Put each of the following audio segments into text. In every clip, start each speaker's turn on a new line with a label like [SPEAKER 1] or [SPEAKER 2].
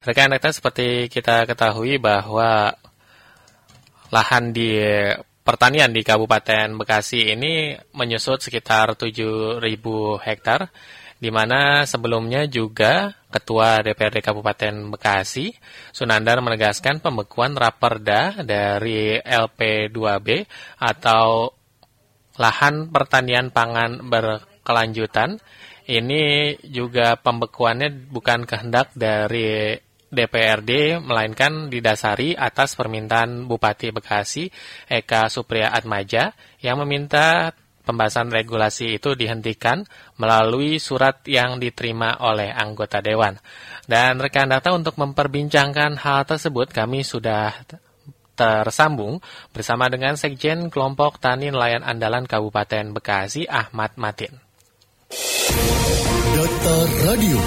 [SPEAKER 1] Rekan-rekan seperti kita ketahui bahwa lahan di pertanian di Kabupaten Bekasi ini menyusut sekitar 7.000 hektar, di mana sebelumnya juga Ketua DPRD Kabupaten Bekasi, Sunandar menegaskan pembekuan raperda dari LP2B atau lahan pertanian pangan berkelanjutan. Ini juga pembekuannya bukan kehendak dari DPRD melainkan didasari atas permintaan Bupati Bekasi Eka Supriya Atmaja yang meminta pembahasan regulasi itu dihentikan melalui surat yang diterima oleh anggota dewan. Dan rekan data untuk memperbincangkan hal tersebut kami sudah tersambung bersama dengan Sekjen Kelompok Tani Nelayan Andalan Kabupaten Bekasi Ahmad Matin.
[SPEAKER 2] Data Radio,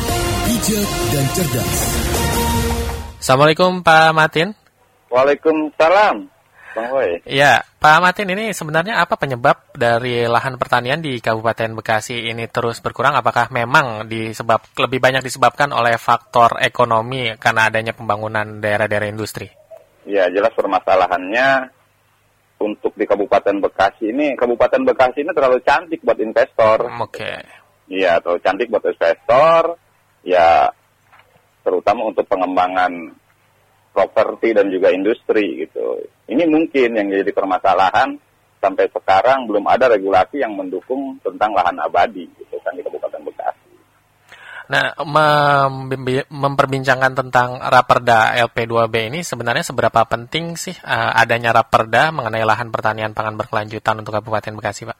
[SPEAKER 2] bijak dan cerdas.
[SPEAKER 1] Assalamualaikum Pak Matin.
[SPEAKER 3] Waalaikumsalam. Bang Boy.
[SPEAKER 1] Ya, Pak Matin ini sebenarnya apa penyebab dari lahan pertanian di Kabupaten Bekasi ini terus berkurang? Apakah memang disebab lebih banyak disebabkan oleh faktor ekonomi karena adanya pembangunan daerah-daerah industri?
[SPEAKER 3] Ya, jelas permasalahannya untuk di Kabupaten Bekasi ini, Kabupaten Bekasi ini terlalu cantik buat investor.
[SPEAKER 1] Oke. Okay.
[SPEAKER 3] Iya, terlalu cantik buat investor. Ya, terutama untuk pengembangan properti dan juga industri gitu. Ini mungkin yang jadi permasalahan sampai sekarang belum ada regulasi yang mendukung tentang lahan abadi gitu kan di Kabupaten Bekasi.
[SPEAKER 1] Nah, mem memperbincangkan tentang Raperda LP2B ini sebenarnya seberapa penting sih uh, adanya Raperda mengenai lahan pertanian pangan berkelanjutan untuk Kabupaten Bekasi, Pak?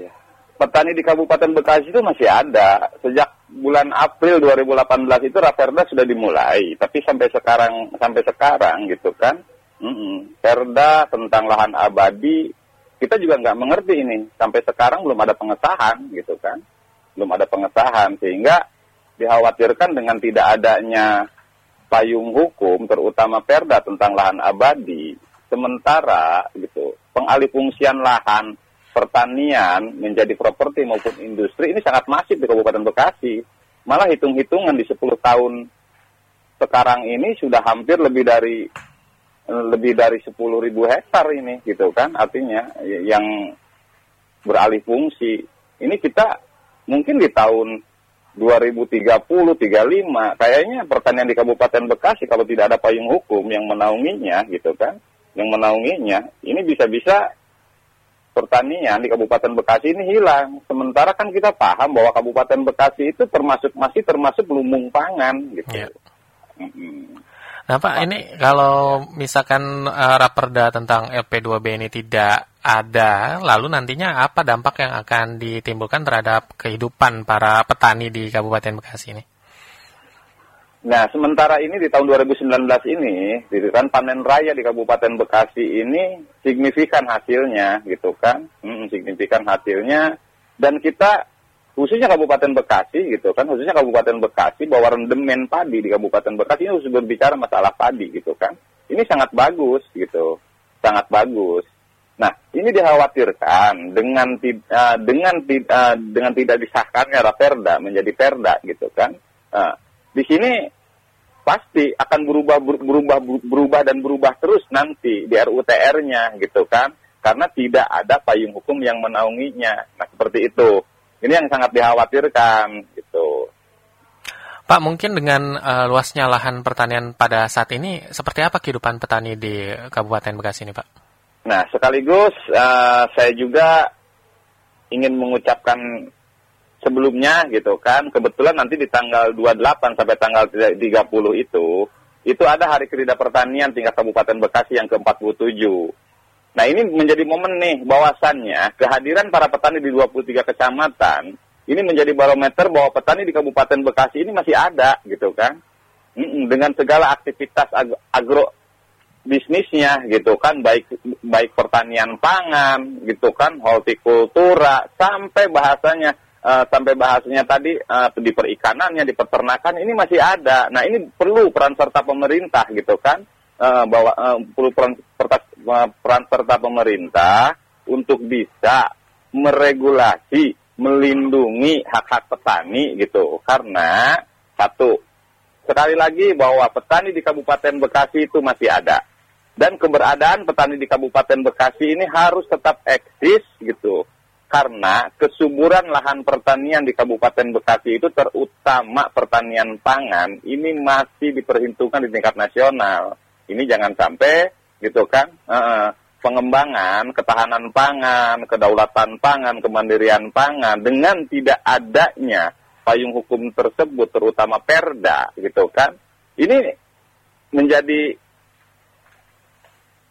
[SPEAKER 3] Ya. Petani di Kabupaten Bekasi itu masih ada. Sejak bulan April 2018 itu Raperda sudah dimulai, tapi sampai sekarang sampai sekarang gitu kan, mm -mm. Perda tentang lahan abadi kita juga nggak mengerti ini. Sampai sekarang belum ada pengesahan gitu kan, belum ada pengesahan. Sehingga dikhawatirkan dengan tidak adanya payung hukum terutama Perda tentang lahan abadi sementara gitu pengalihfungsian lahan pertanian menjadi properti maupun industri ini sangat masif di Kabupaten Bekasi. Malah hitung-hitungan di 10 tahun sekarang ini sudah hampir lebih dari lebih dari 10 ribu hektar ini gitu kan artinya yang beralih fungsi. Ini kita mungkin di tahun 2030, 35 kayaknya pertanian di Kabupaten Bekasi kalau tidak ada payung hukum yang menaunginya gitu kan, yang menaunginya ini bisa-bisa pertanian di Kabupaten Bekasi ini hilang. Sementara kan kita paham bahwa Kabupaten Bekasi itu termasuk masih termasuk lumbung pangan gitu. Ya.
[SPEAKER 1] Nah Pak, ini kalau misalkan uh, raperda tentang LP2B ini tidak ada, lalu nantinya apa dampak yang akan ditimbulkan terhadap kehidupan para petani di Kabupaten Bekasi ini?
[SPEAKER 3] Nah, sementara ini di tahun 2019 ini, gitu kan panen raya di Kabupaten Bekasi ini signifikan hasilnya, gitu kan, hmm, signifikan hasilnya, dan kita khususnya Kabupaten Bekasi, gitu kan, khususnya Kabupaten Bekasi bahwa rendemen padi di Kabupaten Bekasi ini harus berbicara masalah padi, gitu kan, ini sangat bagus, gitu, sangat bagus. Nah, ini dikhawatirkan dengan uh, dengan uh, dengan tidak disahkannya Raperda menjadi Perda, gitu kan. Uh, di sini pasti akan berubah berubah berubah dan berubah terus nanti di RUTR-nya gitu kan karena tidak ada payung hukum yang menaunginya. Nah, seperti itu. Ini yang sangat dikhawatirkan gitu.
[SPEAKER 1] Pak, mungkin dengan uh, luasnya lahan pertanian pada saat ini seperti apa kehidupan petani di Kabupaten Bekasi ini, Pak?
[SPEAKER 3] Nah, sekaligus uh, saya juga ingin mengucapkan sebelumnya gitu kan. Kebetulan nanti di tanggal 28 sampai tanggal 30 itu itu ada hari kerja pertanian tingkat Kabupaten Bekasi yang ke-47. Nah ini menjadi momen nih bahwasannya kehadiran para petani di 23 kecamatan ini menjadi barometer bahwa petani di Kabupaten Bekasi ini masih ada gitu kan. Dengan segala aktivitas ag agro bisnisnya gitu kan. Baik baik pertanian pangan gitu kan. Hortikultura sampai bahasanya uh, sampai bahasanya tadi uh, di perikanannya, di peternakan ini masih ada. Nah ini perlu peran serta pemerintah gitu kan, uh, bahwa uh, perlu peran serta, peran serta pemerintah untuk bisa meregulasi, melindungi hak-hak petani gitu. Karena satu sekali lagi bahwa petani di Kabupaten Bekasi itu masih ada. Dan keberadaan petani di Kabupaten Bekasi ini harus tetap eksis gitu. Karena kesuburan lahan pertanian di Kabupaten Bekasi itu terutama pertanian pangan ini masih diperhitungkan di tingkat nasional. Ini jangan sampai gitu kan uh, pengembangan ketahanan pangan, kedaulatan pangan, kemandirian pangan dengan tidak adanya payung hukum tersebut terutama Perda gitu kan. Ini menjadi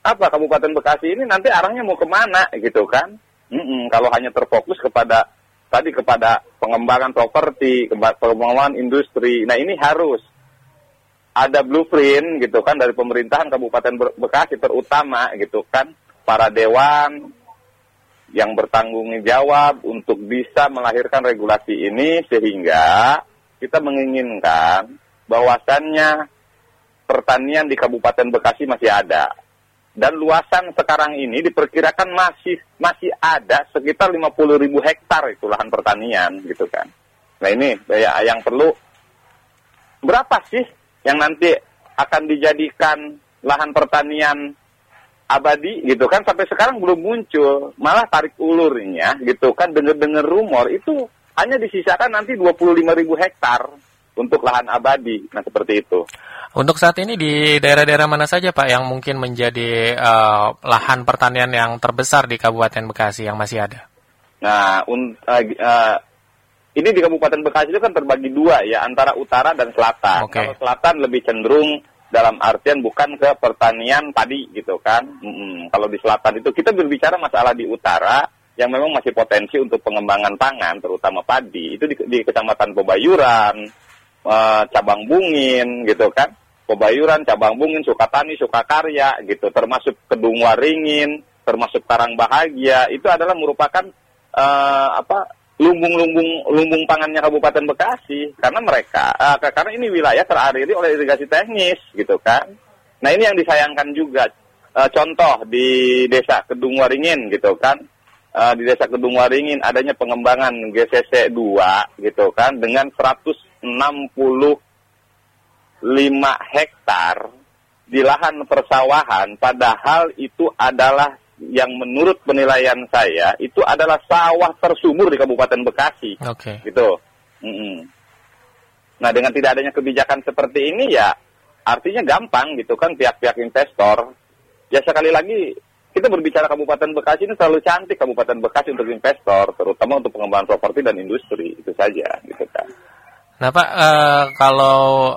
[SPEAKER 3] apa Kabupaten Bekasi ini nanti arahnya mau ke mana gitu kan? Mm-mm, kalau hanya terfokus kepada tadi kepada pengembangan properti, pengembangan industri. Nah ini harus ada blueprint gitu kan dari pemerintahan Kabupaten Bekasi terutama gitu kan para dewan yang bertanggung jawab untuk bisa melahirkan regulasi ini sehingga kita menginginkan bahwasannya pertanian di Kabupaten Bekasi masih ada dan luasan sekarang ini diperkirakan masih masih ada sekitar 50 ribu hektar itu lahan pertanian gitu kan. Nah ini ya, yang perlu berapa sih yang nanti akan dijadikan lahan pertanian abadi gitu kan? Sampai sekarang belum muncul malah tarik ulurnya gitu kan? Dengar-dengar rumor itu hanya disisakan nanti 25 ribu hektar untuk lahan abadi nah seperti itu
[SPEAKER 1] untuk saat ini di daerah-daerah mana saja Pak yang mungkin menjadi uh, lahan pertanian yang terbesar di Kabupaten Bekasi yang masih ada?
[SPEAKER 3] Nah, un, uh, uh, ini di Kabupaten Bekasi itu kan terbagi dua ya antara utara dan selatan. Okay. Kalau selatan lebih cenderung dalam artian bukan ke pertanian padi gitu kan. Hmm, kalau di selatan itu kita berbicara masalah di utara yang memang masih potensi untuk pengembangan pangan terutama padi itu di, di kecamatan Pobayuran, uh, cabang Bungin gitu kan. Pebayuran, Cabang Bungin, Sukatani, Sukakarya gitu, termasuk Kedung Waringin, termasuk Karang Bahagia, itu adalah merupakan uh, apa lumbung-lumbung lumbung pangannya Kabupaten Bekasi. Karena mereka uh, karena ini wilayah teraliri oleh irigasi teknis gitu kan. Nah, ini yang disayangkan juga. Contoh di Desa Kedung Waringin gitu kan. Di Desa Kedung Waringin adanya pengembangan GCC 2 gitu kan dengan 160 5 hektar di lahan persawahan padahal itu adalah yang menurut penilaian saya itu adalah sawah tersumur di Kabupaten Bekasi.
[SPEAKER 1] Oke. Okay.
[SPEAKER 3] Gitu. Mm -hmm. Nah, dengan tidak adanya kebijakan seperti ini ya artinya gampang gitu kan pihak-pihak investor. Ya sekali lagi kita berbicara Kabupaten Bekasi ini terlalu cantik Kabupaten Bekasi untuk investor, terutama untuk pengembangan properti dan industri itu saja gitu kan.
[SPEAKER 1] Nah Pak, uh, kalau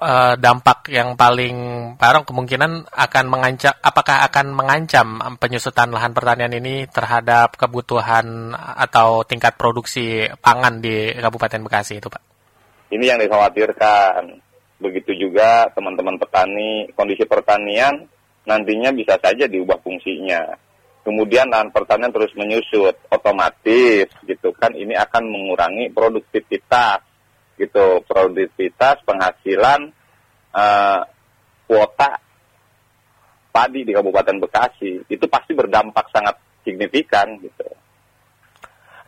[SPEAKER 1] uh, dampak yang paling parah kemungkinan akan mengancam apakah akan mengancam penyusutan lahan pertanian ini terhadap kebutuhan atau tingkat produksi pangan di Kabupaten Bekasi itu Pak?
[SPEAKER 3] Ini yang dikhawatirkan. Begitu juga teman-teman petani, kondisi pertanian nantinya bisa saja diubah fungsinya. Kemudian lahan pertanian terus menyusut, otomatis gitu kan ini akan mengurangi produktivitas gitu produktivitas penghasilan uh, kuota padi di Kabupaten Bekasi itu pasti berdampak sangat signifikan gitu.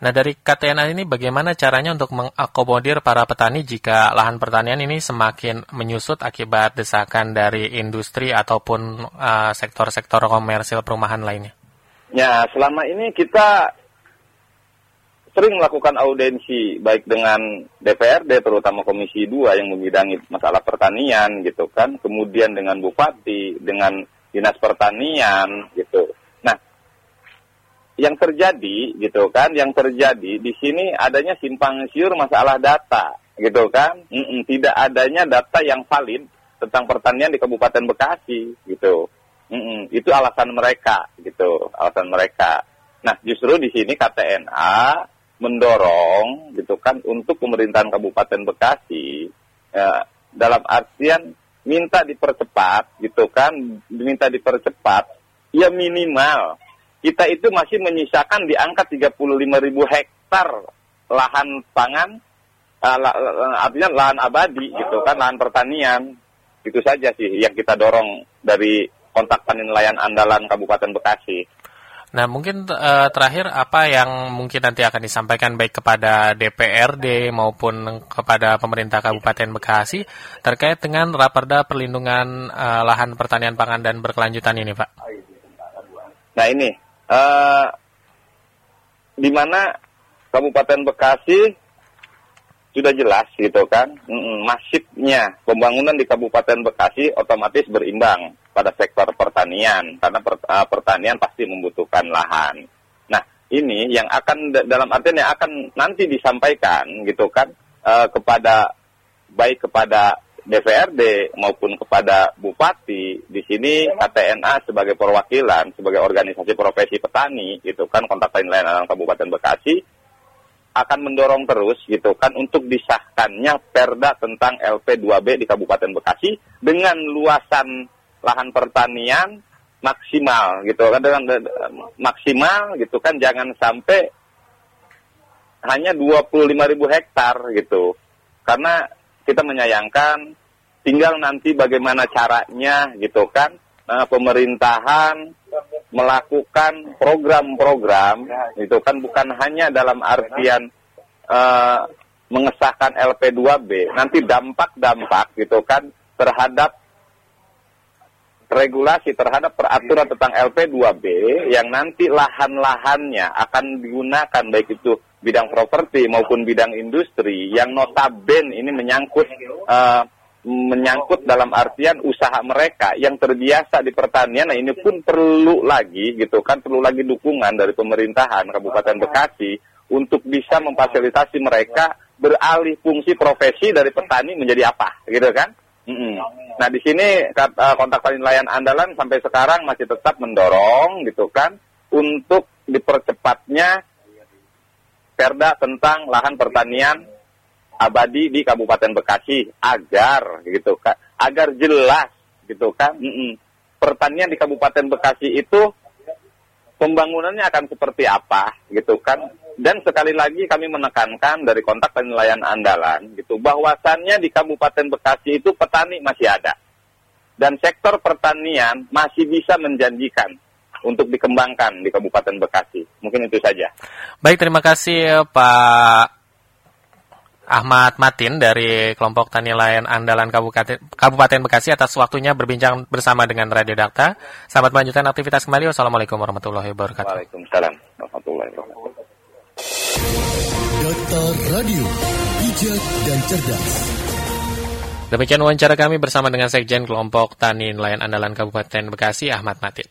[SPEAKER 1] Nah dari KTNA ini bagaimana caranya untuk mengakomodir para petani jika lahan pertanian ini semakin menyusut akibat desakan dari industri ataupun uh, sektor-sektor komersil perumahan lainnya?
[SPEAKER 3] Ya selama ini kita sering melakukan audensi baik dengan DPRD terutama Komisi 2 yang membidangi masalah pertanian gitu kan, kemudian dengan bupati, dengan dinas pertanian gitu. Nah, yang terjadi gitu kan, yang terjadi di sini adanya simpang siur masalah data gitu kan, mm -mm, tidak adanya data yang valid tentang pertanian di Kabupaten Bekasi gitu. Mm -mm, itu alasan mereka gitu, alasan mereka. Nah, justru di sini KTNA mendorong gitu kan untuk pemerintahan Kabupaten Bekasi ya, dalam artian minta dipercepat gitu kan minta dipercepat ya minimal kita itu masih menyisakan di angka 35 ribu hektar lahan pangan uh, artinya lahan abadi gitu kan lahan pertanian itu saja sih yang kita dorong dari kontak panen nelayan andalan Kabupaten Bekasi.
[SPEAKER 1] Nah, mungkin uh, terakhir apa yang mungkin nanti akan disampaikan baik kepada DPRD maupun kepada pemerintah Kabupaten Bekasi terkait dengan Raperda Perlindungan uh, Lahan Pertanian Pangan dan Berkelanjutan ini, Pak?
[SPEAKER 3] Nah, ini uh, di mana Kabupaten Bekasi sudah jelas gitu kan, masifnya pembangunan di Kabupaten Bekasi otomatis berimbang pada sektor pertanian karena uh, pertanian pasti membutuhkan lahan. Nah, ini yang akan dalam artian yang akan nanti disampaikan gitu kan uh, kepada baik kepada DPRD maupun kepada bupati di sini KTNA sebagai perwakilan sebagai organisasi profesi petani gitu kan kontak lain lain Kabupaten Bekasi akan mendorong terus gitu kan untuk disahkannya perda tentang LP2B di Kabupaten Bekasi dengan luasan lahan pertanian maksimal gitu kan dengan maksimal gitu kan jangan sampai hanya 25 ribu hektar gitu. Karena kita menyayangkan tinggal nanti bagaimana caranya gitu kan nah, pemerintahan melakukan program-program itu kan bukan hanya dalam artian uh, mengesahkan LP2B nanti dampak-dampak gitu kan terhadap regulasi terhadap peraturan tentang LP2B yang nanti lahan-lahannya akan digunakan baik itu bidang properti maupun bidang industri yang notaben ini menyangkut uh, menyangkut dalam artian usaha mereka yang terbiasa di pertanian nah ini pun perlu lagi gitu kan perlu lagi dukungan dari pemerintahan Kabupaten Bekasi untuk bisa memfasilitasi mereka beralih fungsi profesi dari petani menjadi apa gitu kan Mm -hmm. Nah di sini eh, kontak layan andalan sampai sekarang masih tetap mendorong gitu kan untuk dipercepatnya perda tentang lahan pertanian abadi di Kabupaten Bekasi agar gitu kan agar jelas gitu kan mm -mm. pertanian di Kabupaten Bekasi itu pembangunannya akan seperti apa gitu kan dan sekali lagi kami menekankan dari kontak penilaian andalan gitu bahwasannya di Kabupaten Bekasi itu petani masih ada. Dan sektor pertanian masih bisa menjanjikan untuk dikembangkan di Kabupaten Bekasi. Mungkin itu saja.
[SPEAKER 1] Baik, terima kasih Pak Ahmad Matin dari kelompok tani layan andalan Kabupaten, Kabupaten Bekasi atas waktunya berbincang bersama dengan Radio Dakta. Selamat melanjutkan aktivitas kembali. Wassalamualaikum warahmatullahi wabarakatuh.
[SPEAKER 3] Waalaikumsalam warahmatullahi wabarakatuh.
[SPEAKER 2] Data Radio, bijak dan cerdas.
[SPEAKER 1] Demikian wawancara kami bersama dengan Sekjen Kelompok Tani Nelayan Andalan Kabupaten Bekasi, Ahmad Matin.